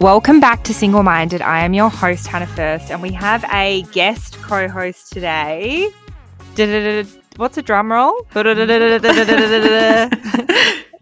Welcome back to Single Minded. I am your host, Hannah Furst, and we have a guest co host today. What's a drum roll?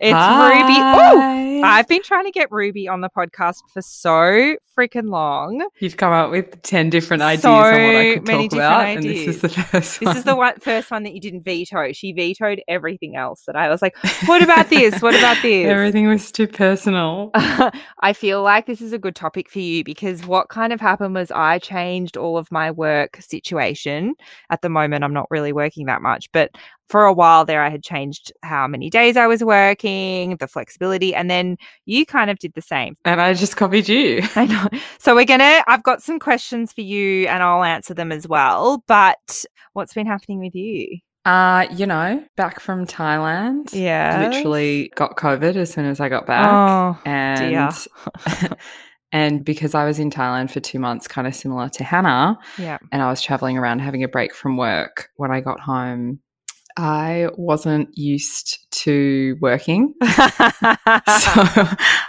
It's Hi. Ruby. I've been trying to get Ruby on the podcast for so freaking long. You've come up with 10 different ideas So on what I could talk about, and this is the first This one. is the one, first one that you didn't veto. She vetoed everything else that I was like, what about this? What about this? Everything was too personal. I feel like this is a good topic for you because what kind of happened was I changed all of my work situation. At the moment, I'm not really working that much, but for a while there, I had changed how many days I was working, the flexibility, and then you kind of did the same. And I just copied you. I know. So we're gonna. I've got some questions for you, and I'll answer them as well. But what's been happening with you? Uh, you know, back from Thailand. Yeah, Literally got COVID as soon as I got back. Oh, and dear. and because I was in Thailand for two months, kind of similar to Hannah, yeah. and I was traveling around having a break from work. When I got home, I wasn't used to working. so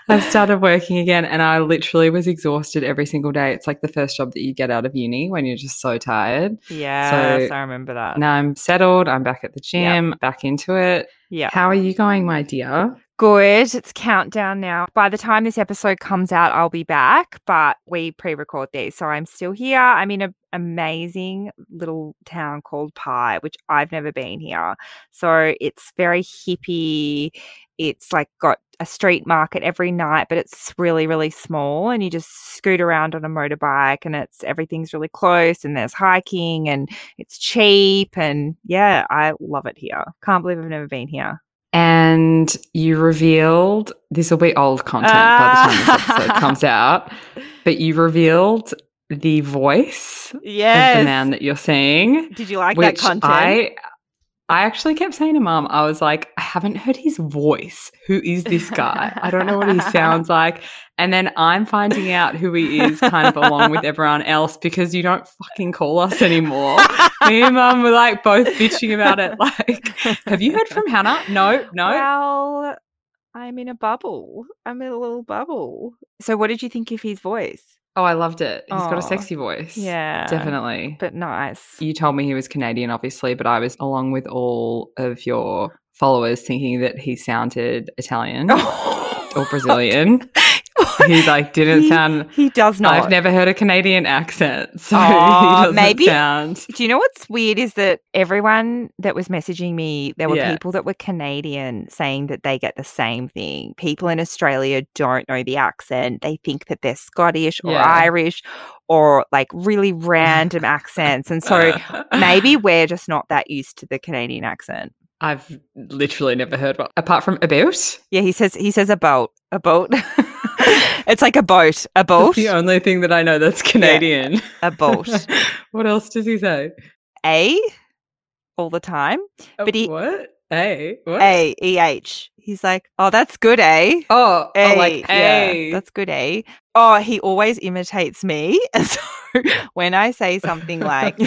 I started working again and I literally was exhausted every single day. It's like the first job that you get out of uni when you're just so tired. yes, So I remember that. Now I'm settled, I'm back at the gym, back into it. yeah. How are you going, my dear? Good. It's countdown now. By the time this episode comes out, I'll be back, but we pre record these. So I'm still here. I'm in an amazing little town called Pai, which I've never been here. So it's very hippie. It's like got a street market every night, but it's really, really small. And you just scoot around on a motorbike and it's everything's really close and there's hiking and it's cheap. And yeah, I love it here. Can't believe I've never been here. And you revealed this will be old content by the time this episode comes out, but you revealed the voice of the man that you're seeing. Did you like that content? I I actually kept saying to mum, I was like, I haven't heard his voice. Who is this guy? I don't know what he sounds like. And then I'm finding out who he is kind of along with everyone else because you don't fucking call us anymore. Me and mum were like both bitching about it. Like, have you heard from Hannah? No, no. Well, I'm in a bubble. I'm in a little bubble. So, what did you think of his voice? Oh, I loved it. He's got a sexy voice. Yeah, Definitely. but nice. you told me he was Canadian, obviously, but I was along with all of your followers thinking that he sounded Italian or Brazilian. he like didn't He- sound. He does not. I've never heard a Canadian accent, so doesn't maybe- sound. Do you know what's weird is that everyone that was messaging me, there were Yeah. people that were Canadian saying that they get the same thing. People in Australia don't know the accent. They think that they're Scottish or Yeah. Irish or like really random accents. And so maybe we're just not that used to the Canadian accent. I've literally never heard one apart from about. Yeah, he says he says a boat. It's like a boat. A boat. That's the only thing that I know that's Canadian. A boat. what else does he say? A all the time. Uh, but he- what? A what? A E H. He's like, oh, that's good, A. Oh, A, oh, like yeah, A. that's good, A. Oh, he always imitates me, and so when I say something like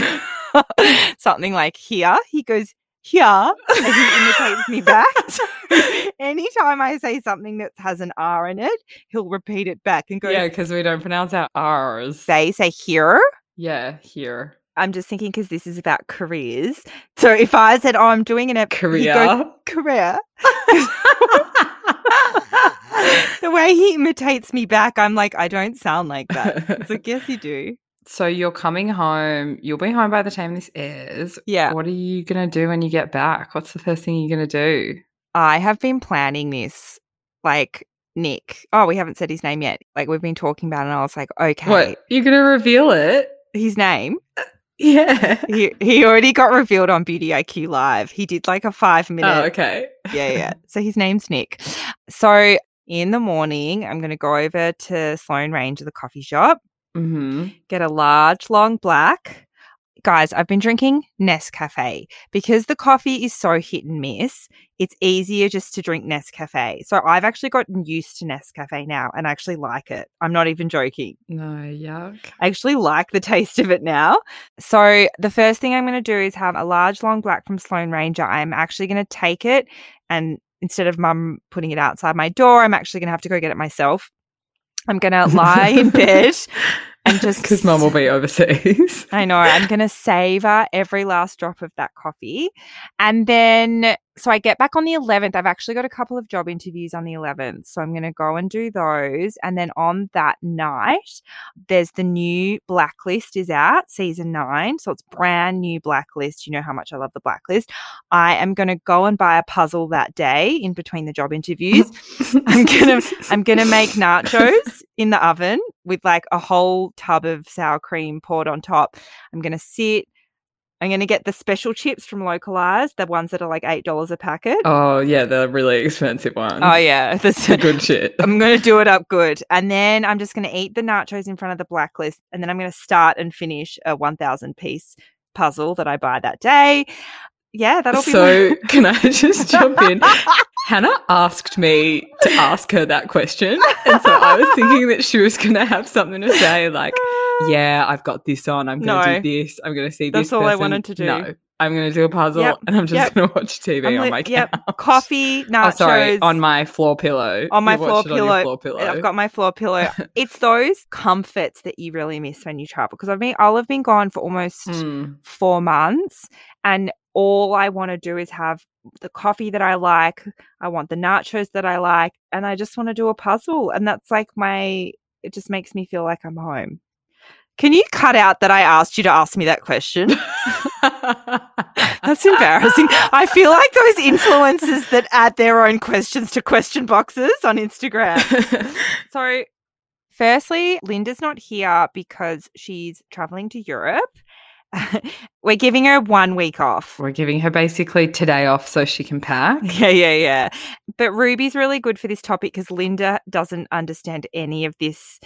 something like here, he goes here, and he imitates me back. So anytime I say something that has an R in it, he'll repeat it back and go. yeah, because we don't pronounce our R's. They say here. Yeah, here. I'm just thinking because this is about careers. So if I said, "Oh, I'm doing an ep- he'd go, career," the way he imitates me back, I'm like, I don't sound like that. Like, yes, you do. So you're coming home. You'll be home by the time this airs. Yeah. What are you going to do when you get back? What's the first thing you're going to do? I have been planning this, like Nick. Oh, we haven't said his name yet. Like we've been talking about, it and I was like, okay, What? You're going to reveal it? his name. Uh, yeah. He he already got revealed on Beauty IQ Live. He did like a five oh, minute. Oh, okay. yeah, yeah. So his name's Nick. So in the morning, I'm going to go over to Sloane Ranger, the coffee shop, Mm-hmm. get a large, long black. Guys, I've been drinking Nescafe because the coffee is so hit and miss. It's easier just to drink Nescafe. So I've actually gotten used to Nescafe now and I actually like it. I'm not even joking. No, yuck. I actually like the taste of it now. So the first thing I'm going to do is have a large long black from Sloane Ranger. I'm actually going to take it and instead of mum putting it outside my door, I'm actually going to have to go get it myself. I'm going to lie in bed and just because mum will be overseas. I know. I'm going to savor every last drop of that coffee. And then, so I get back on the 11th. I've actually got a couple of job interviews on the 11th. So I'm going to go and do those. And then on that night, there's the new Blacklist is out, season nine. So it's brand new Blacklist. You know how much I love the Blacklist. I am going to go and buy a puzzle that day in between the job interviews. I'm going to, I'm going to make nachos in the oven with like a whole tub of sour cream poured on top. I'm going to sit. I'm going to get the special chips from Localized, the ones that are like $8 a packet. Oh, yeah, the really expensive ones. Oh, yeah. That's the good shit. I'm going to do it up good. And then I'm just going to eat the nachos in front of the blacklist. And then I'm going to start and finish a 1,000 piece puzzle that I buy that day. Yeah, that'll be So, my- can I just jump in? Hannah asked me to ask her that question. And so I was thinking that she was going to have something to say, like, yeah, I've got this on. I'm going to No. do this. I'm going to see That's this. That's all I wanted to do. No, I'm going to do a puzzle Yep, and I'm just yep. going to watch TV I'm on li- my couch. yep, coffee, nachos. Oh, sorry, on my floor pillow. on my floor it on pillow. floor pillow. I've got my floor pillow. it's those comforts that you really miss when you travel. Because I've been, I'll have been gone for almost Mm. four months, and all I want to do is have the coffee that I like. I want the nachos that I like, and I just want to do a puzzle. And that's like my. It just makes me feel like I'm home. Can you cut out that I asked you to ask me that question? That's embarrassing. I feel like those influencers that add their own questions to question boxes on Instagram. So, firstly, Linda's not here because she's traveling to Europe. We're giving her one week off. We're giving her basically today off so she can pack. Yeah, yeah, yeah. But Ruby's really good for this topic because Linda doesn't understand any of this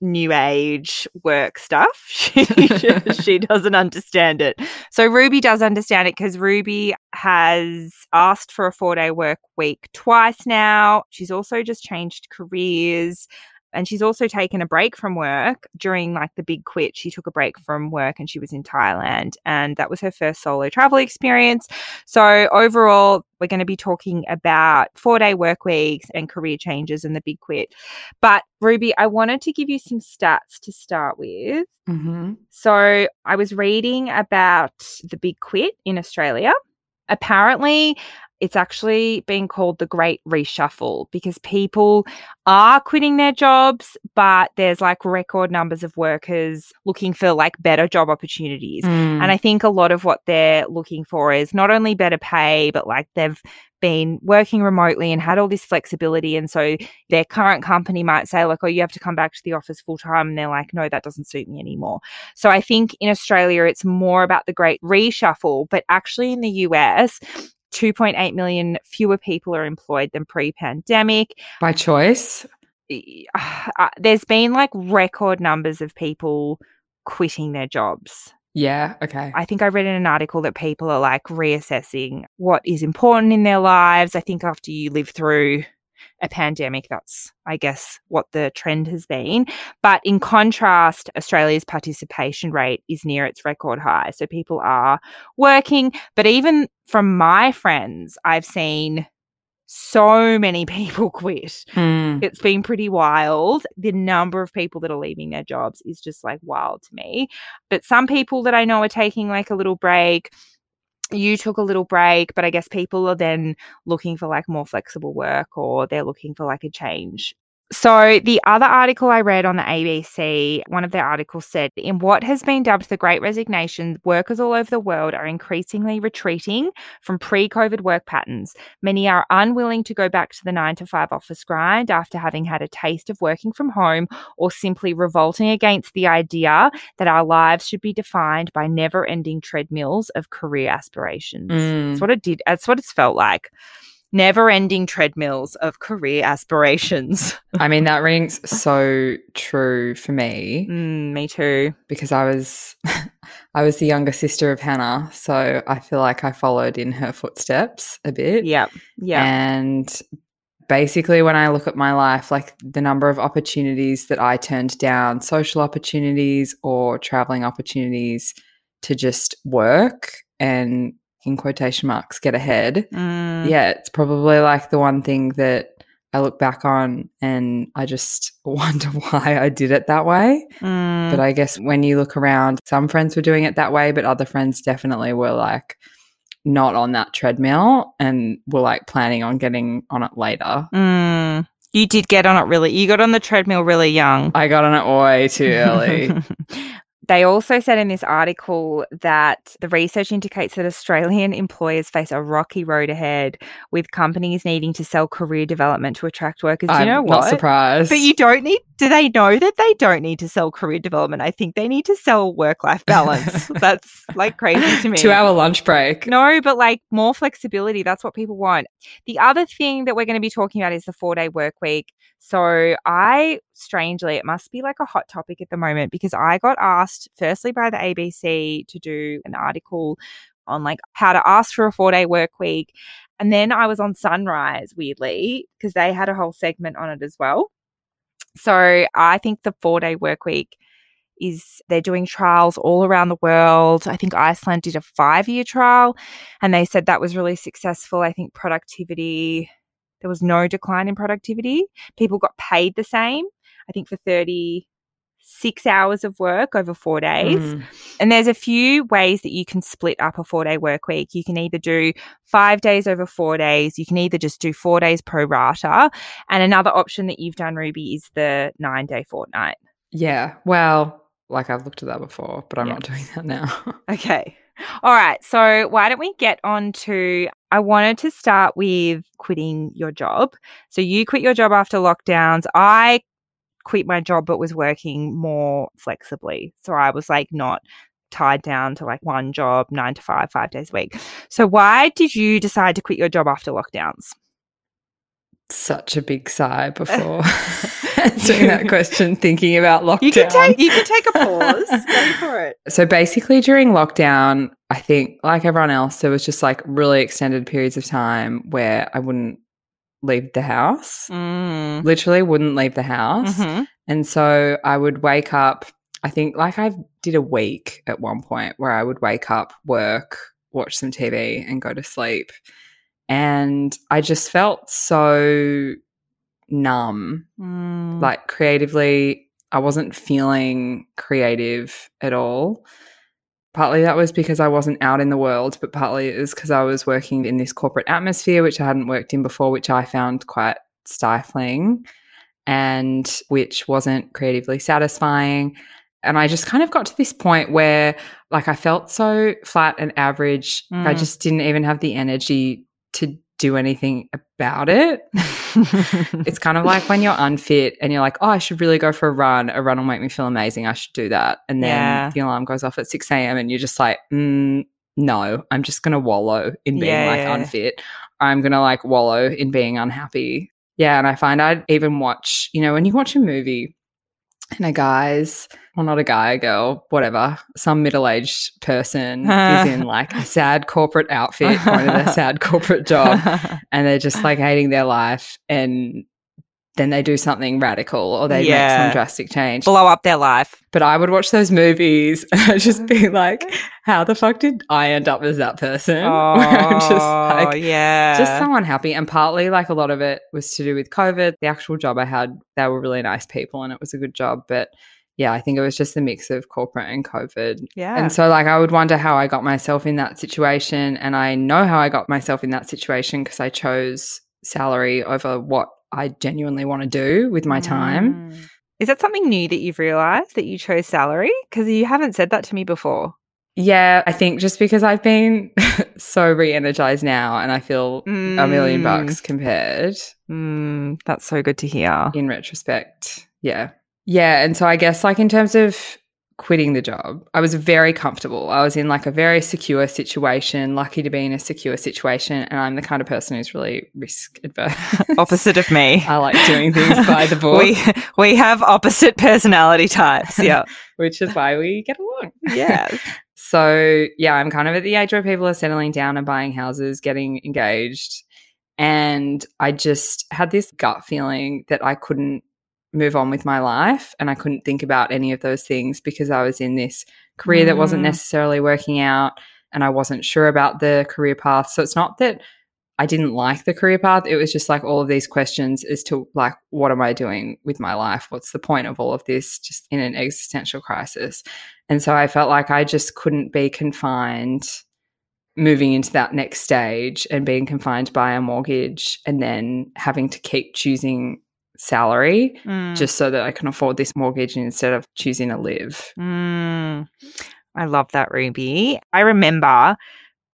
new age work stuff. She, she doesn't understand it. So Ruby does understand it because Ruby has asked for a four day work week twice now. She's also just changed careers. And she's also taken a break from work during like the big quit. She took a break from work and she was in Thailand. And that was her first solo travel experience. So, overall, we're going to be talking about four day work weeks and career changes and the big quit. But, Ruby, I wanted to give you some stats to start with. Mm-hmm. So, I was reading about the big quit in Australia. Apparently, it's actually being called the Great Reshuffle because people are quitting their jobs, but there's like record numbers of workers looking for like better job opportunities. Mm. And I think a lot of what they're looking for is not only better pay, but like they've been working remotely and had all this flexibility. And so their current company might say, like, oh, you have to come back to the office full time. And they're like, no, that doesn't suit me anymore. So I think in Australia, it's more about the great reshuffle, but actually in the US, 2.8 million fewer people are employed than pre pandemic by choice. uh, there's been like record numbers of people quitting their jobs. Yeah. Okay. I think I read in an article that people are like reassessing what is important in their lives. I think after you live through a pandemic, that's, I guess, what the trend has been. But in contrast, Australia's participation rate is near its record high. So people are working. But even from my friends, I've seen so many people quit. Mm. It's been pretty wild. The number of people that are leaving their jobs is just like wild to me. But some people that I know are taking like a little break. You took a little break, but I guess people are then looking for like more flexible work or they're looking for like a change. So, the other article I read on the ABC, one of their articles said, in what has been dubbed the Great Resignation, workers all over the world are increasingly retreating from pre COVID work patterns. Many are unwilling to go back to the nine to five office grind after having had a taste of working from home or simply revolting against the idea that our lives should be defined by never ending treadmills of career aspirations. Mm. That's what it did. That's what it's felt like. Never ending treadmills of career aspirations. I mean, that rings so true for me Mm, me too. because I was I was the younger sister of Hannah, so I feel like I followed in her footsteps a bit. Yeah. Yeah. And basically, when I look at my life, like the number of opportunities that I turned down, social opportunities or traveling opportunities to just work and in quotation marks, get ahead. Mm. Yeah, it's probably like the one thing that I look back on and I just wonder why I did it that way. Mm. But I guess when you look around, some friends were doing it that way, but other friends definitely were like not on that treadmill and were like planning on getting on it later. Mm. You did get on it really. You got on the treadmill really young. I got on it way too early. They also said in this article that the research indicates that Australian employers face a rocky road ahead with companies needing to sell career development to attract workers. Do you I'm know not what? surprised. But you don't need, do they know that they don't need to sell career development? I think they need to sell work life balance. That's like crazy to me. Two hour lunch break. No, but like more flexibility. That's what people want. The other thing that we're going to be talking about is the four day work week. So I, strangely, it must be like a hot topic at the moment because I got asked, firstly by the ABC, to do an article on like how to ask for a four day work week. And then I was on Sunrise, weirdly, because they had a whole segment on it as well. So I think the four day work week is they're doing trials all around the world. I think Iceland did a five year trial and they said that was really successful. I think productivity, there was no decline in productivity. People got paid the same, I think for 36 hours of work over four days. Mm. And there's a few ways that you can split up a four day work week. You can either do five days over four days, you can either just do four days pro rata. And another option that you've done, Ruby, is the nine day fortnight. Yeah. Well, like I've looked at that before, but I'm Yeah. not doing that now. Okay. All right. So, why don't we get on to? I wanted to start with quitting your job. So, you quit your job after lockdowns. I quit my job, but was working more flexibly. So, I was like not tied down to like one job, nine to five, five days a week. So, why did you decide to quit your job after lockdowns? Such a big sigh before answering that question, thinking about lockdown. You can take you can take a pause. Go for it. So basically, during lockdown, I think, like everyone else, there was just like really extended periods of time where I wouldn't leave the house. Mm. Literally, wouldn't leave the house. Mhm. And so I would wake up. I think like I did a week at one point where I would wake up, work, watch some TV, and go to sleep. And I just felt so numb Mm. like creatively i wasn't feeling creative at all partly that was because i wasn't out in the world but partly it was because i was working in this corporate atmosphere which i hadn't worked in before which i found quite stifling and which wasn't creatively satisfying and i just kind of got to this point where like i felt so flat and average i Mm. just didn't even have the energy to do anything about it it's kind of like when you're unfit and you're like, oh, I should really go for a run. A run will make me feel amazing. I should do that. And then Yeah. the alarm goes off at 6 a.m. and you're just like, mm, no, I'm just going to wallow in being Yeah, like yeah. unfit. I'm going to like wallow in being unhappy. Yeah. And I find I'd even watch, you know, when you watch a movie and a guy's, well, not a guy, a girl, whatever, some middle aged person is in like a sad corporate outfit, going to their sad corporate job and they're just like hating their life and then they do something radical or they make some drastic change. blow up their life. But I would watch those movies and I'd just be mm-hmm. like, how the fuck did I end up as that person? Oh, I'm just oh, like, yeah. just so unhappy. And partly, like, a lot of it was to do with COVID. The actual job I had, they were really nice people and it was a good job. But yeah, I think it was just a mix of corporate and COVID. yeah. And so, like, I would wonder how I got myself in that situation. And I know how I got myself in that situation because I chose salary over what I genuinely want to do with my time. Mm. Is that something new that you've realized that you chose salary? Because you haven't said that to me before. Yeah, I think just because I've been so re energized now and I feel a million Mm. bucks compared Mm, that's so good to hear. in retrospect. Yeah. Yeah. And so I guess, like, in terms of quitting the job, I was very comfortable. I was in like a very secure situation, lucky to be in a secure situation. And I'm the kind of person who's really risk adverse. Opposite of me. I like doing things by the book, we we have opposite personality types. Yeah. which is why we get along. Yeah. So, yeah, I'm kind of at the age where people are settling down and buying houses, getting engaged. And I just had this gut feeling that I couldn't move on with my life and I couldn't think about any of those things because I was in this career that wasn't Mm. necessarily working out. and I wasn't sure about the career path. So it's not that I didn't like the career path. It was just like all of these questions as to like, what am I doing with my life? What's the point of all of this just in an existential crisis? And so I felt like I just couldn't be confined moving into that next stage and being confined by a mortgage and then having to keep choosing salary Mm. just so that I can afford this mortgage instead of choosing to live. Mm. I love that, Ruby. I remember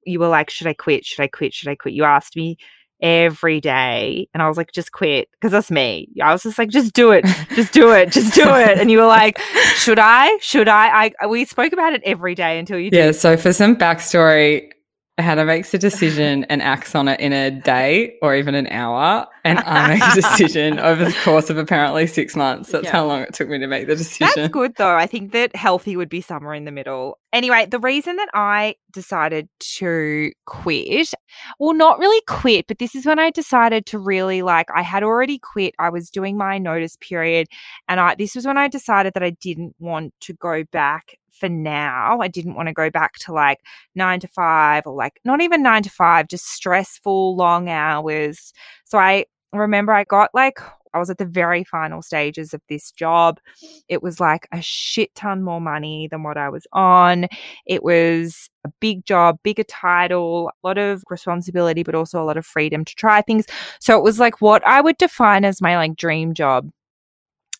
you were like, Should I quit? Should I quit? Should I quit? You asked me every day. And I was like, Just quit. Because that's me. I was just like, Just do it. Just do it. Just do it. And you were like, Should I? Should I? I we spoke about it every day until you Yeah. So for some backstory, Hannah makes a decision and acts on it in a day or even an hour, and I make a decision over the course of apparently six months. That's Yeah. how long it took me to make the decision. That's good though. I think that healthy would be somewhere in the middle. Anyway, the reason that I decided to quit, well, not really quit, but this is when I decided to really like, I had already quit. I was doing my notice period. And I, this was when I decided that I didn't want to go back for now. I didn't want to go back to like nine to five or like not even nine to five, just stressful, long hours. So I remember I got like, I was at the very final stages of this job. It was like a shit ton more money than what I was on. It was a big job, bigger title, a lot of responsibility, but also a lot of freedom to try things. So it was like what I would define as my like dream job.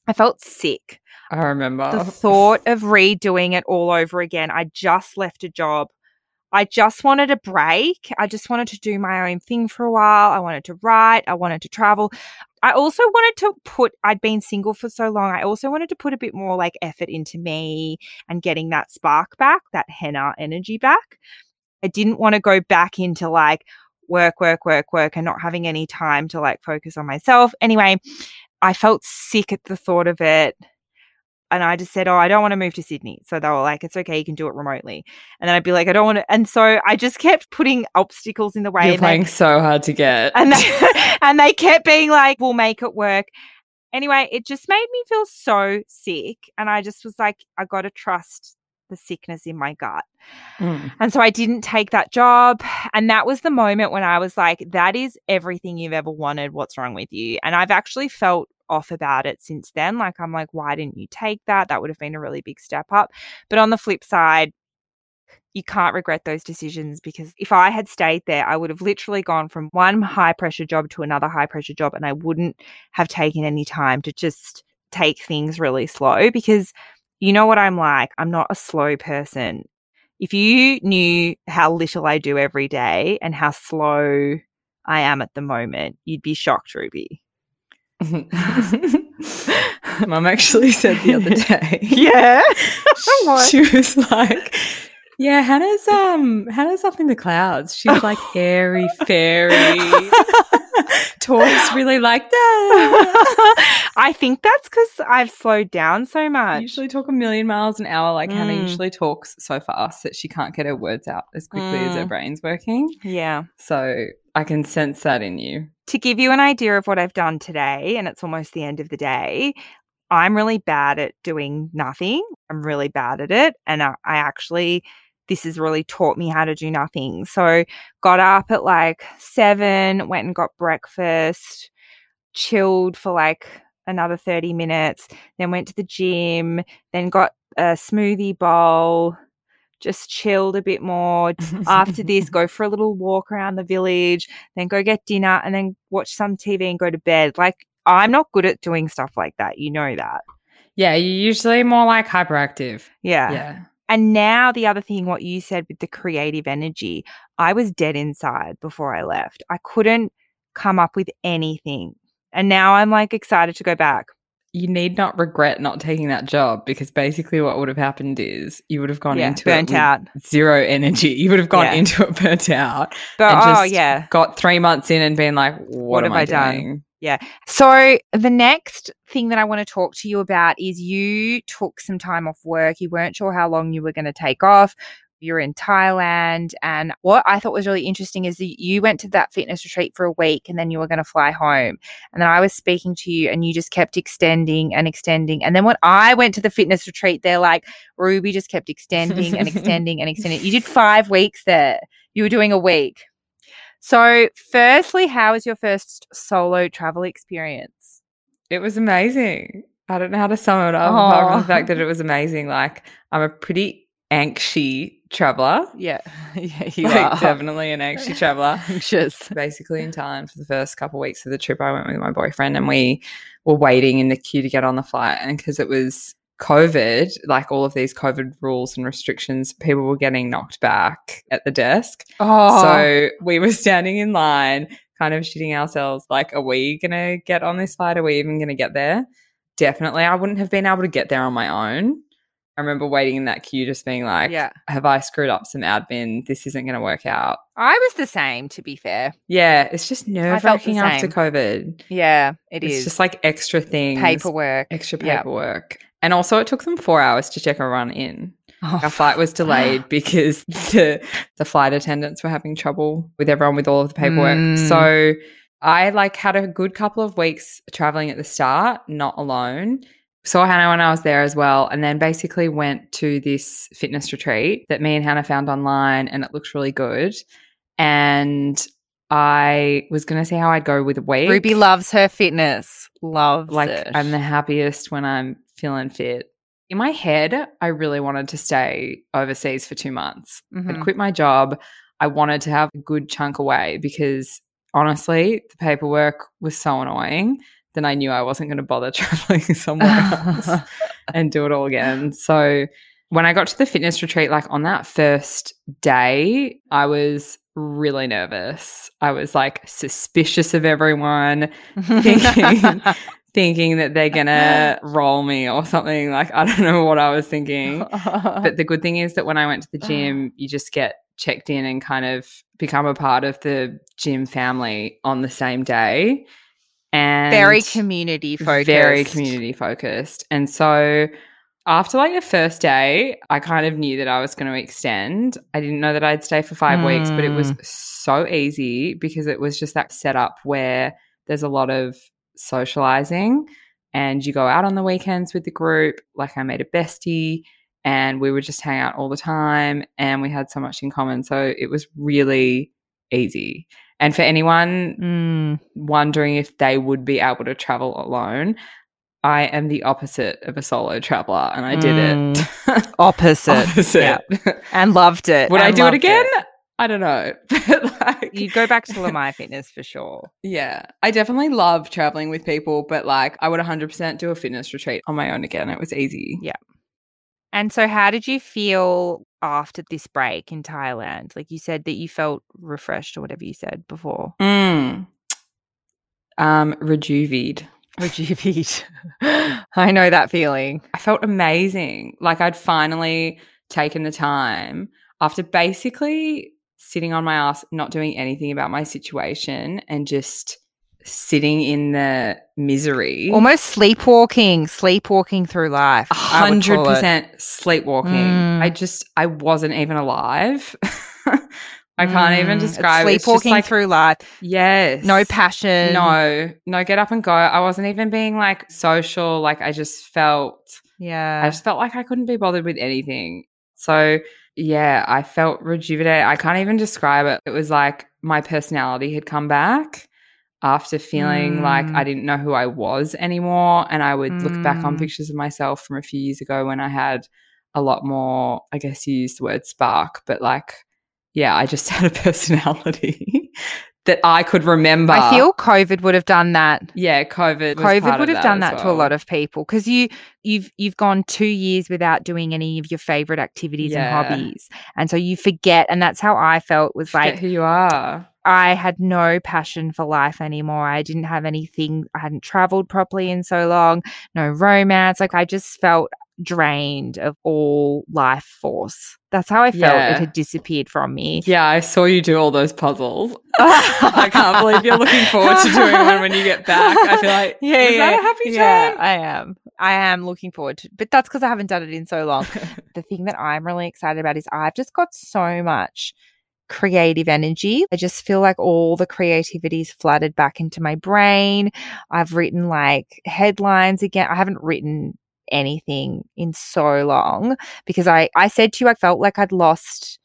I felt sick. I remember. The thought of redoing it all over again. I just left a job. I just wanted a break. I just wanted to do my own thing for a while. I wanted to write. I wanted to travel. I also wanted to put, I'd been single for so long. I also wanted to put a bit more like effort into me and getting that spark back, that Hannah energy back. I didn't want to go back into like work, work, work, work and not having any time to like focus on myself. Anyway, I felt sick at the thought of it. And I just said, Oh, I don't want to move to Sydney. So they were like, It's okay, you can do it remotely. And then I'd be like, I don't want to. And so I just kept putting obstacles in the way. You're and they- playing so hard to get. and they, and they kept being like, "We'll make it work." Anyway, it just made me feel so sick, and I just was like, "I got to trust the sickness in my gut." Mm. And so I didn't take that job, and that was the moment when I was like, "That is everything you've ever wanted. What's wrong with you?" And I've actually felt off about it since then. Like I'm like, "Why didn't you take that? That would have been a really big step up." But on the flip side, you can't regret those decisions because if I had stayed there, I would have literally gone from one high pressure job to another high pressure job, and I wouldn't have taken any time to just take things really slow because you know what I'm like? I'm not a slow person. If you knew how little I do every day and how slow I am at the moment, you'd be shocked, Ruby. Mum actually said the other day. Yeah. She was like, "Yeah, Hannah's um Hannah's up in the clouds. She's like airy fairy, talks really like that. I think that's because I've slowed down so I much. usually talk a million miles an hour. Like Hannah Mm. usually talks so fast that she can't get her words out as quickly as her Mm. brain's working. Yeah. So I can sense that in you. to give you an idea of what I've done today, and it's almost the end of the day, I'm really bad at doing nothing. I'm really bad at it. And I, I actually, this has really taught me how to do nothing. So, got up at like seven, went and got breakfast, chilled for like another 30 minutes, then went to the gym, then got a smoothie bowl, just chilled a bit more. After this, go for a little walk around the village, then go get dinner and then watch some TV and go to bed. Like, I'm not good at doing stuff like that. You know that. yeah, you're usually more like hyperactive. Yeah. Yeah. And now, the other thing, what you said with the creative energy, I was dead inside before I left. I couldn't come up with anything. And now I'm like excited to go back. You need not regret not taking that job because basically what would have happened is you would have gone yeah, into burnt it out. zero energy. You would have gone Yeah. into it burnt out. But and oh, yeah. Got three months in and been like, what, What am have I, I done? doing? So, the next thing that I want to talk to you about is you took some time off work. You weren't sure how long you were going to take off. You're in Thailand. And what I thought was really interesting is that you went to that fitness retreat for a week and then you were going to fly home. And then I was speaking to you and you just kept extending and extending. And then when I went to the fitness retreat, they're like, Ruby just kept extending and extending and extending. You did five weeks there. You were doing a week. So, firstly, how was your first solo travel experience? It was amazing. I don't know how to sum it up apart from the fact that it was amazing. Like, I'm a pretty anxious traveler. Yeah. Yeah, you Like, are. definitely an anxious traveler. Anxious. Basically, in time for the first couple of weeks of the trip, I went with my boyfriend and we were waiting in the queue to get on the flight. And because it was COVID, like all of these COVID rules and restrictions, people were getting knocked back at the desk. Oh, So we were standing in line, kind of shitting ourselves, like, are we going to get on this flight? Are we even going to get there? Definitely. I wouldn't have been able to get there on my own. I remember waiting in that queue, just being like, yeah. have I screwed up some admin? This isn't going to work out. I was the same, to be fair. Yeah, it's just nerve wracking after. COVID. Yeah, it it's is. just like extra things, paperwork. extra paperwork. And also, it took them four hours to check a run in. Oh, Our flight was delayed because the the flight attendants were having trouble with everyone with all of the paperwork. Mm. So I like had a good couple of weeks traveling at the start, not alone. Saw Hannah when I was there as well, and then basically went to this fitness retreat that me and Hannah found online, and it looked really good. And I was going to see how I'd go with a week. Ruby loves her fitness. Loves like it. I'm the happiest when I'm feeling fit. In my head, I really wanted to stay overseas for two months. Mhm. I'd quit my job. I wanted to have a good chunk away because honestly, the paperwork was so annoying. Then I knew I wasn't going to bother traveling somewhere else and do it all again. So when I got to the fitness retreat, like on that first day, I was really nervous. I was like suspicious of everyone, thinking- thinking that they're going to roll me or something. Like, I don't know what I was thinking. But the good thing is that when I went to the gym, you just get checked in and kind of become a part of the gym family on the same day. And very community focused. very community focused. And so after like the first day, I kind of knew that I was going to extend. I didn't know that I'd stay for five weeks, but it was Mm. so easy because it was just that setup where there's a lot of socializing and you go out on the weekends with the group. Like I made a bestie and we would just hang out all the time and we had so much in common. So it was really easy. And for anyone Mm. wondering if they would be able to travel alone. I am the opposite of a solo traveler and I did it. Opposite. opposite. Yeah. And loved it. would I do it again? I don't know. But like, You'd go back to Lamai Fitness for sure. yeah, I definitely love traveling with people, but like I would 100% do a fitness retreat on my own again. It was easy. Yeah. And so, how did you feel after this break in Thailand? Like you said that you felt refreshed or whatever you said before. Mm. Um, rejuvied. Rejuvenate. I know that feeling. I felt amazing. Like I'd finally taken the time after basically sitting on my ass, not doing anything about my situation and just sitting in the misery. Almost sleepwalking, sleepwalking through life. A I would hundred call it. percent sleepwalking. Mm. I just I wasn't even alive. I can't even Mm, describe it. It's just sleepwalking like, through life. Yes. No passion. No, no, get up and go. I wasn't even being like social. Like I just felt Yeah. I just felt like I couldn't be bothered with anything. So, yeah, I felt rejuvenated. I can't even describe it. It was like my personality had come back after feeling like Mm. I didn't know who I was anymore. And I would look back on Mm. pictures of myself from a few years ago when I had a lot more, I guess you used the word spark, but like, yeah, I just had a personality that I could remember. I feel COVID would have done that. yeah, COVID. COVID would have done as that to a lot of people because you you've you've gone two years without doing any of your favorite activities Yeah. and hobbies, and so you forget. And that's how I felt was Forget like who you are. I had no passion for life anymore. I didn't have anything. I hadn't traveled properly in so long. No romance. Like I just felt drained of all life force. That's how I felt. Yeah. It had disappeared from me. Yeah, I saw you do all those puzzles. I can't believe you're looking forward to doing one when you get back. I feel like, Yeah, yeah, that a happy yeah, time? I am. I am looking forward to, but that's because I haven't done it in so long. the thing that I'm really excited about is I've just got so much creative energy. I just feel like all the creativity's flooded back into my brain. I've written like headlines again. I haven't written anything in so long because I, I said to you, I felt like I'd lost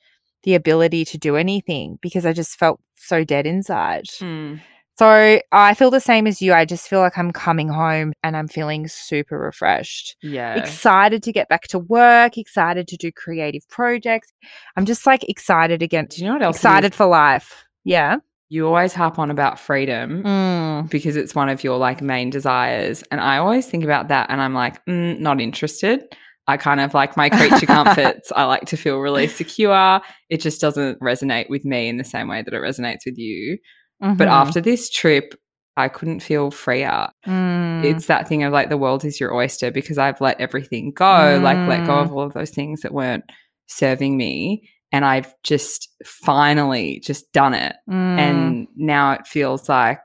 the ability to do anything because I just felt so dead inside. Mm. So I feel the same as you. I just feel like I'm coming home and I'm feeling super refreshed. Yeah. Excited to get back to work, excited to do creative projects. I'm just like excited again. Do you know what else? is? Excited for life. Yeah. You always harp on about freedom Mm. because it's one of your like main desires. And I always think about that and I'm like, mm, not interested. I kind of like my creature comforts. I like to feel really secure. It just doesn't resonate with me in the same way that it resonates with you. But Mhm. after this trip, I couldn't feel freer. Mm. It's that thing of like the world is your oyster because I've let everything go, like let go Mm. of all of those things that weren't serving me. And I've just finally just done it. Mm. And now it feels like,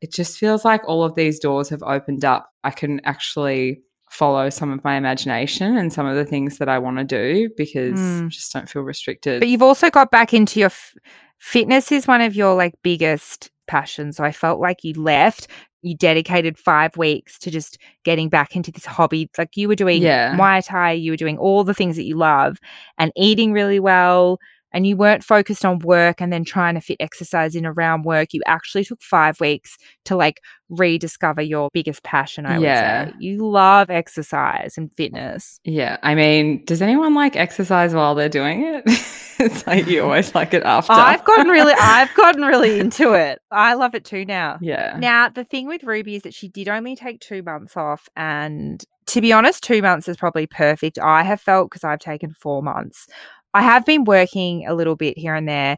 it just feels like all of these doors have opened up. I can actually follow some of my imagination and some of the things that I want to do because Mm. I just don't feel restricted. But you've also got back into your f- fitness is one of your like biggest passions. So I felt like you left, you dedicated five weeks to just getting back into this hobby. Like you were doing Yeah. Muay Thai, you were doing all the things that you love and eating really well. And you weren't focused on work and then trying to fit exercise in around work. You actually took five weeks to like rediscover your biggest passion, I Yeah. would say. You love exercise and fitness. Yeah, I mean, does anyone like exercise while they're doing it? it's like you always like it after. I've gotten really I've gotten really into it. I love it too now. yeah. Now, the thing with Ruby is that she did only take two months off. And to be honest, two months is probably perfect. I have felt because I've taken four months. I have been working a little bit here and there,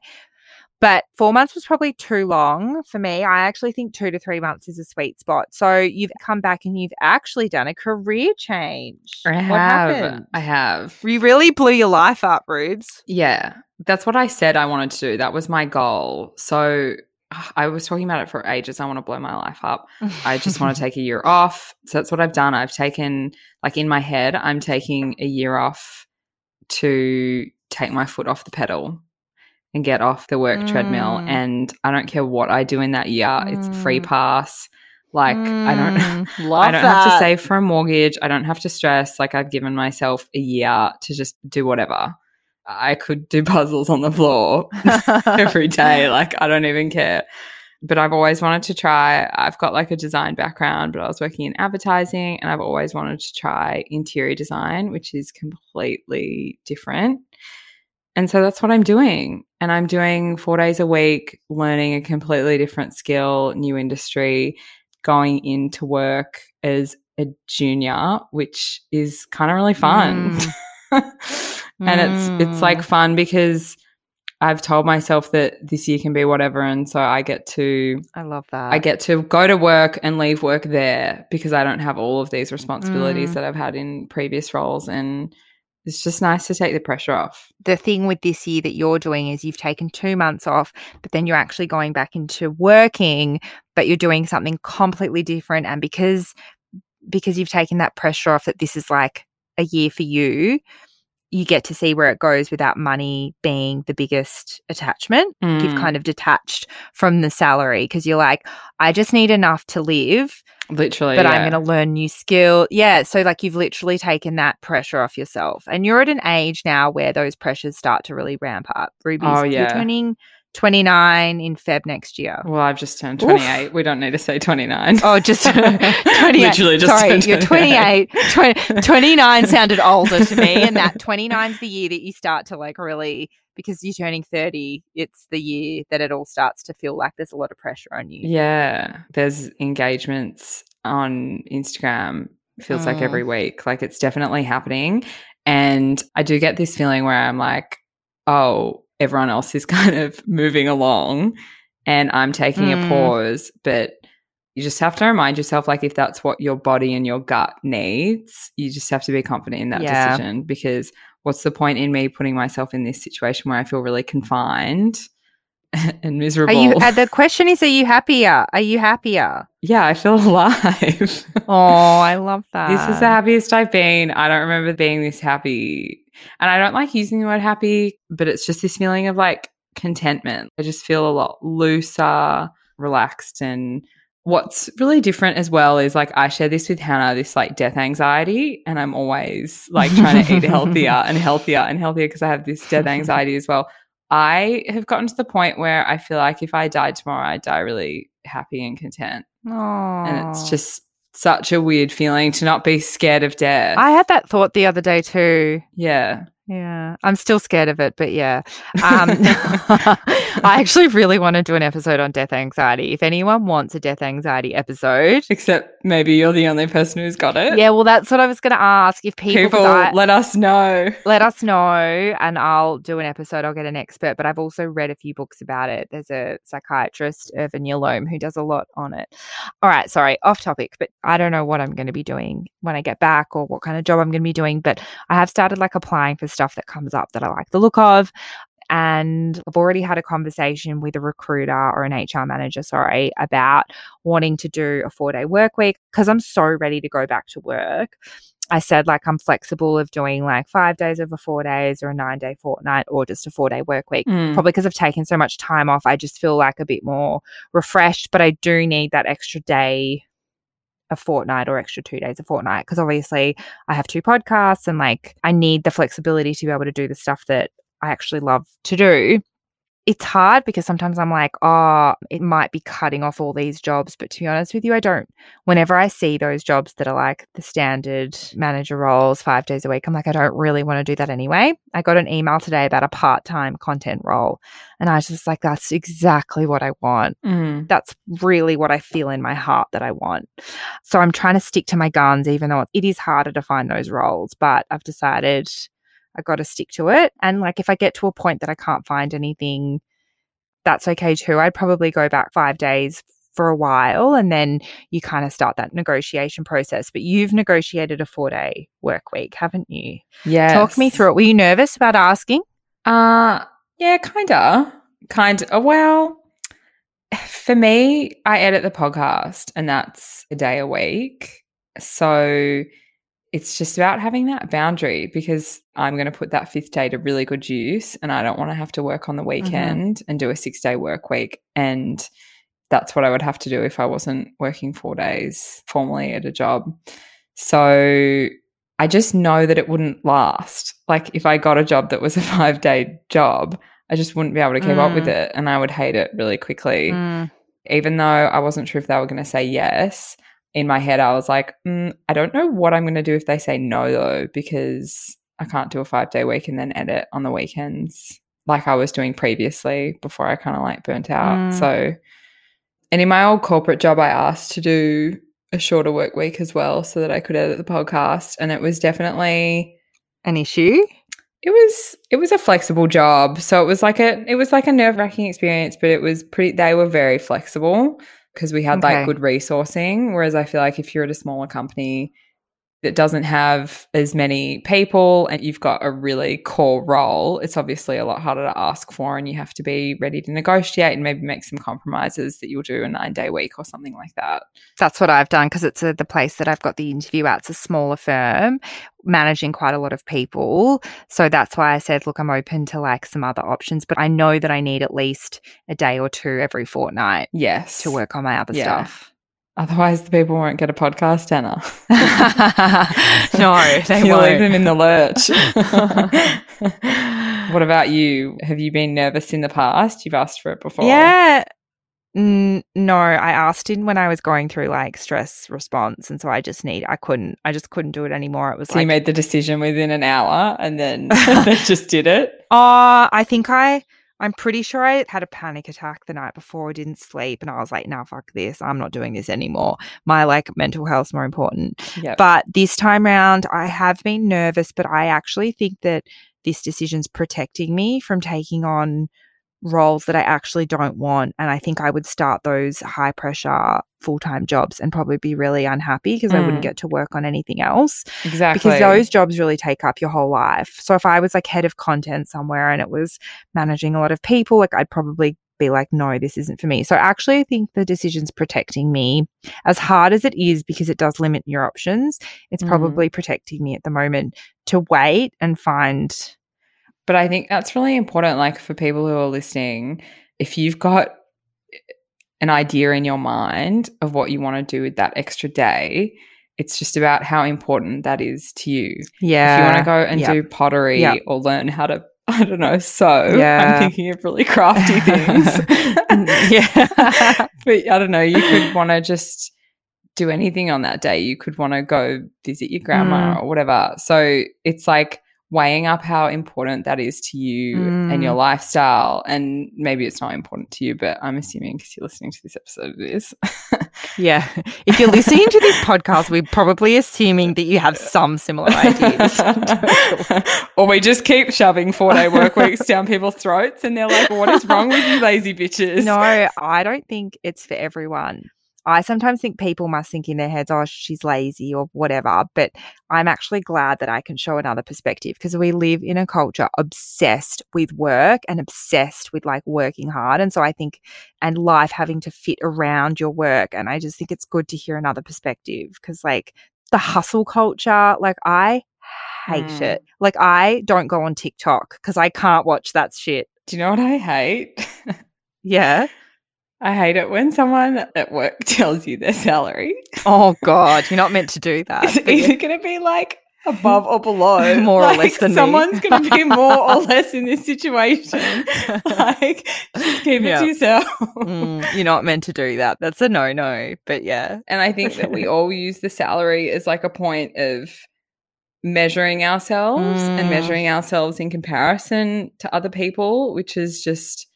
but four months was probably too long for me. I actually think two to three months is a sweet spot. So you've come back and you've actually done a career change. I What have. happened? I have. You really blew your life up, Rubes. Yeah. That's what I said I wanted to do. That was my goal. So ah, I was talking about it for ages. I want to blow my life up. I just want to take a year off. So that's what I've done. I've taken, like in my head, I'm taking a year off to take my foot off the pedal and get off the work treadmill. Mm. And I don't care what I do in that year, it's a free Mm. pass. Like, I don't. Mm, love I don't have to save for a mortgage. I don't have to stress. Like I've given myself a year to just do whatever. I could do puzzles on the floor every day. Like I don't even care. But I've always wanted to try. I've got like a design background, but I was working in advertising and I've always wanted to try interior design, which is completely different. And so that's what I'm doing. And I'm doing four days a week, learning a completely different skill, new industry, going into work as a junior, which is kind of really fun. and it's it's like Mm. fun because I've told myself that this year can be whatever and so I get to I love that. I get to go to work and leave work there because I don't have all of these responsibilities Mm. that I've had in previous roles and it's just nice to take the pressure off. the thing with this year that you're doing is you've taken two months off, but then you're actually going back into working, but you're doing something completely different. And because because you've taken that pressure off that this is like a year for you, you get to see where it goes without money being the biggest attachment. You've Mm. kind of detached from the salary because you're like, I just need enough to live, Literally. but yeah. I'm going to learn new skill. Yeah. So, like, you've literally taken that pressure off yourself. And you're at an age now where those pressures start to really ramp up. Ruby's, Oh, you're yeah. turning 29 in Feb next year. Well, I've just turned Oof. 28. We don't need to say 29. Oh, just 28. Literally just Sorry, you're 28. 20, 29 sounded older to me. And that 29 is the year that you start to like really, because you're turning 30, it's the year that it all starts to feel like there's a lot of pressure on you. Yeah. There's engagements on Instagram, feels like Mm. every week. Like it's definitely happening. And I do get this feeling where I'm like, oh, everyone else is kind of moving along and I'm taking Mm. a pause. But you just have to remind yourself, like, if that's what your body and your gut needs, you just have to be confident in that Yeah. decision because what's the point in me putting myself in this situation where I feel really confined? and miserable. Are you? Uh, the question is, are you happier? Are you happier? yeah, I feel alive. Oh, I love that. This is the happiest I've been. I don't remember being this happy. And I don't like using the word happy, but it's just this feeling of like contentment. I just feel a lot looser, relaxed. And what's really different as well is like I share this with Hannah, this like death anxiety. And I'm always like trying to eat healthier and healthier and healthier because I have this death anxiety as well. I have gotten to the point where I feel like if I died tomorrow, I'd die really happy and content. Oh, And it's just such a weird feeling to not be scared of death. I had that thought the other day too. yeah. Yeah, I'm still scared of it, but yeah. Um, I actually really want to do an episode on death anxiety. If anyone wants a death anxiety episode, Except maybe you're the only person who's got it. yeah, well, that's what I was going to ask. If people, People, I- let us know. let us know and I'll do an episode. I'll get an expert, but I've also read a few books about it. There's a psychiatrist, Irvin Yalom, who does a lot on it. All right, sorry, off topic, but I don't know what I'm going to be doing when I get back or what kind of job I'm going to be doing, but I have started like applying for stuff that comes up that I like the look of. And I've already had a conversation with a recruiter or an HR manager, sorry, about wanting to do a four day work week because I'm so ready to go back to work. I said like I'm flexible of doing like five days over four days or a nine day fortnight or just a four day work week. Mm. Probably because I've taken so much time off, I just feel like a bit more refreshed, but I do need that extra day a fortnight or extra two days a fortnight because obviously I have two podcasts and like I need the flexibility to be able to do the stuff that I actually love to do. It's hard because sometimes I'm like, oh, it might be cutting off all these jobs. But to be honest with you, I don't. Whenever I see those jobs that are like the standard manager roles, five days a week, I'm like, I don't really want to do that anyway. I got an email today about a part time content role. And I was just like, that's exactly what I want Mm. that's really what I feel in my heart that I want. So I'm trying to stick to my guns, even though it is harder to find those roles. But I've decided I got to stick to it. And like, if I get to a point that I can't find anything, that's okay too. I'd probably go back five days for a while and then you kind of start that negotiation process. But you've negotiated a four day work week, haven't you? Yeah. Talk me through it. Were you nervous about asking? Uh yeah, kinda. Kind of well, for me, I edit the podcast and that's a day a week. So it's just about having that boundary because I'm going to put that fifth day to really good use and I don't want to have to work on the weekend and do a six day work week. And that's what I would have to do if I wasn't working four days formally at a job. So I just know that it wouldn't last. Like if I got a job that was a five day job, I just wouldn't be able to keep up with Mm. it and I would hate it really quickly. Mm. Even though I wasn't sure if they were going to say yes, in my head, I was like, mm, I don't know what I'm going to do if they say no, though, because I can't do a five day week and then edit on the weekends like I was doing previously before I kind of like burnt out. Mm. So, and in my old corporate job, I asked to do a shorter work week as well so that I could edit the podcast. And it was definitely An issue? it was it was a flexible job so it was like a it was like a nerve-wracking experience but it was pretty they were very flexible because we had Okay. like good resourcing whereas i feel like if you're at a smaller company that doesn't have as many people and you've got a really core role it's obviously a lot harder to ask for and you have to be ready to negotiate and maybe make some compromises that you'll do a nine day week or something like that That's what I've done because it's a, the place that I've got the interview at. It's a smaller firm managing quite a lot of people. So that's why I said, look, I'm open to like some other options, but I know that I need at least a day or two every fortnight yes to work on my other Yeah. stuff. Otherwise the people won't get a podcast Hannah no, they you won't. leave them in the lurch. what about you? Have you been nervous in the past? You've asked for it before. Yeah. N- no, I asked in when I was going through like stress response, and so I just need. I couldn't. I just couldn't do it anymore. It was So you made the decision within an hour and then just did it. uh, I think I. I'm pretty sure I had a panic attack the night before. I didn't sleep, and I was like, "Nah, fuck this. I'm not doing this anymore. My like mental health's more important." Yep. But this time round, I have been nervous, but I actually think that this decision's protecting me from taking on roles that I actually don't want. And I think I would start those high pressure full time jobs and probably be really unhappy because I Mm. wouldn't get to work on anything else exactly. because those jobs really take up your whole life. So if I was like head of content somewhere and it was managing a lot of people, like I'd probably be like, no, this isn't for me. So actually, I think the decision's protecting me as hard as it is because it does limit your options. It's Mm. probably protecting me at the moment to wait and find. But I think that's really important. Like for people who are listening, if you've got an idea in your mind of what you want to do with that extra day, it's just about how important that is to you. Yeah. if you want to go and Yep. do pottery Yep. or learn how to, I don't know, sew, Yeah. I'm thinking of really crafty things. yeah. but I don't know, you could want to just do anything on that day. You could want to go visit your grandma Mm. or whatever. So it's like weighing up how important that is to you and your Mm. lifestyle. And maybe it's not important to you, but I'm assuming because you're listening to this episode, it is. Yeah. If you're listening to this podcast, we're probably assuming that you have some similar ideas. or we just keep shoving four day work weeks down people's throats and they're like, what is wrong with you lazy bitches? no, I don't think it's for everyone. I sometimes think people must think in their heads, oh, she's lazy or whatever. But I'm actually glad that I can show another perspective because we live in a culture obsessed with work and obsessed with like working hard. And so I think, and life having to fit around your work. And I just think it's good to hear another perspective because like the hustle culture, like I hate Mm. it. Like I don't go on TikTok because I can't watch that shit. Do you know what I hate? Yeah. I hate it when someone at work tells you their salary. Oh God, you're not meant to do that. It's either going to be like above or below. More or less than me. someone's going to be more or less in this situation. like, just keep it to yourself. Mm, you're not meant to do that. That's a no no. But yeah. And I think that we all use the salary as like a point of measuring ourselves and Mm. measuring ourselves in comparison to other people, which is just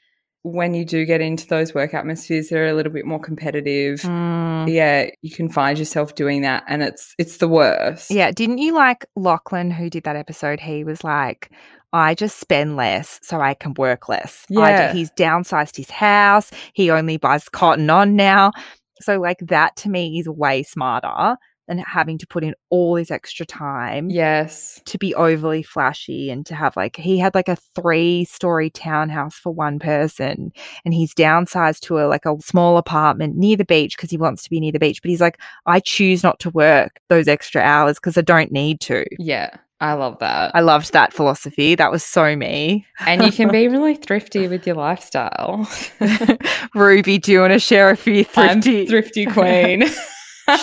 when you do get into those work atmospheres that are a little bit more competitive. Mm. Yeah, you can find yourself doing that and it's it's the worst. Yeah. Didn't you like Lachlan who did that episode? He was like, I just spend less so I can work less. Yeah. he's downsized his house. He only buys Cotton On now. So, like, that to me is way smarter than having to put in all this extra time. Yes. to be overly flashy and to have like he had like a three story townhouse for one person and he's downsized to a like a small apartment near the beach because he wants to be near the beach but he's like I choose not to work those extra hours because I don't need to. Yeah. I love that. I loved that philosophy. That was so me. and you can be really thrifty with your lifestyle. Ruby, do you want to share a few I'm thrifty? thrifty queen.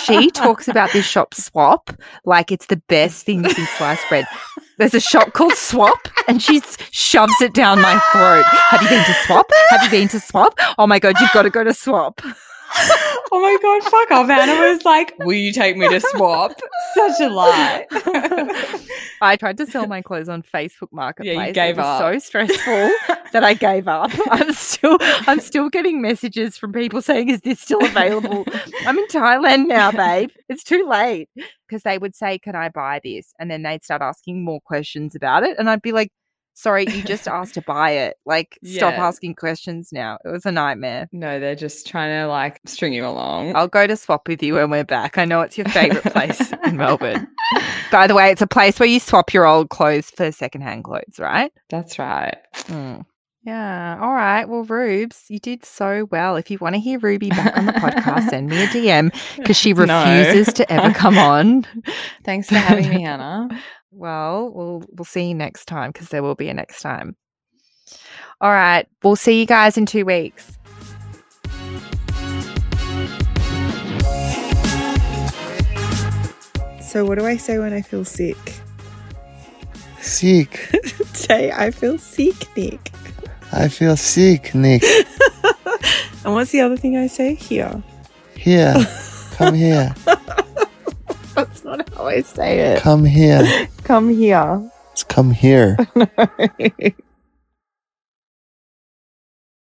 she talks about this shop Swap like it's the best thing since sliced bread. There's a shop called Swap, and she shoves it down my throat. Have you been to Swap? Have you been to Swap? Oh my god, you've got to go to Swap. Oh my god, fuck off. Hannah was like, Will you take me to swap? Such a lie. I tried to sell my clothes on Facebook Marketplace. gave it was up. so stressful that I gave up. I'm still, I'm still getting messages from people saying, "Is this still available?" I'm in Thailand now, babe. It's too late because they would say, "Can I buy this?" and then they'd start asking more questions about it, and I'd be like, "Sorry, you just asked to buy it. Like, stop asking questions now." It was a nightmare. no, they're just trying to like string you along. I'll go to swap with you when we're back. I know it's your favorite place in Melbourne. By the way, it's a place where you swap your old clothes for secondhand clothes, right? That's right. Mm. Yeah. All right. Well, Rubes, you did so well. If you want to hear Ruby back on the podcast, send me a DM because she No. refuses to ever come on. Thanks for having me, Hannah. Well, we'll we'll see you next time because there will be a next time. All right. We'll see you guys in two weeks. So, what do I say when I feel sick? Sick. Say, I feel sick, Nick. I feel sick, Nick. And what's the other thing I say? Here. Here. Come here. That's not how I say it. Come here. Come here. It's come here.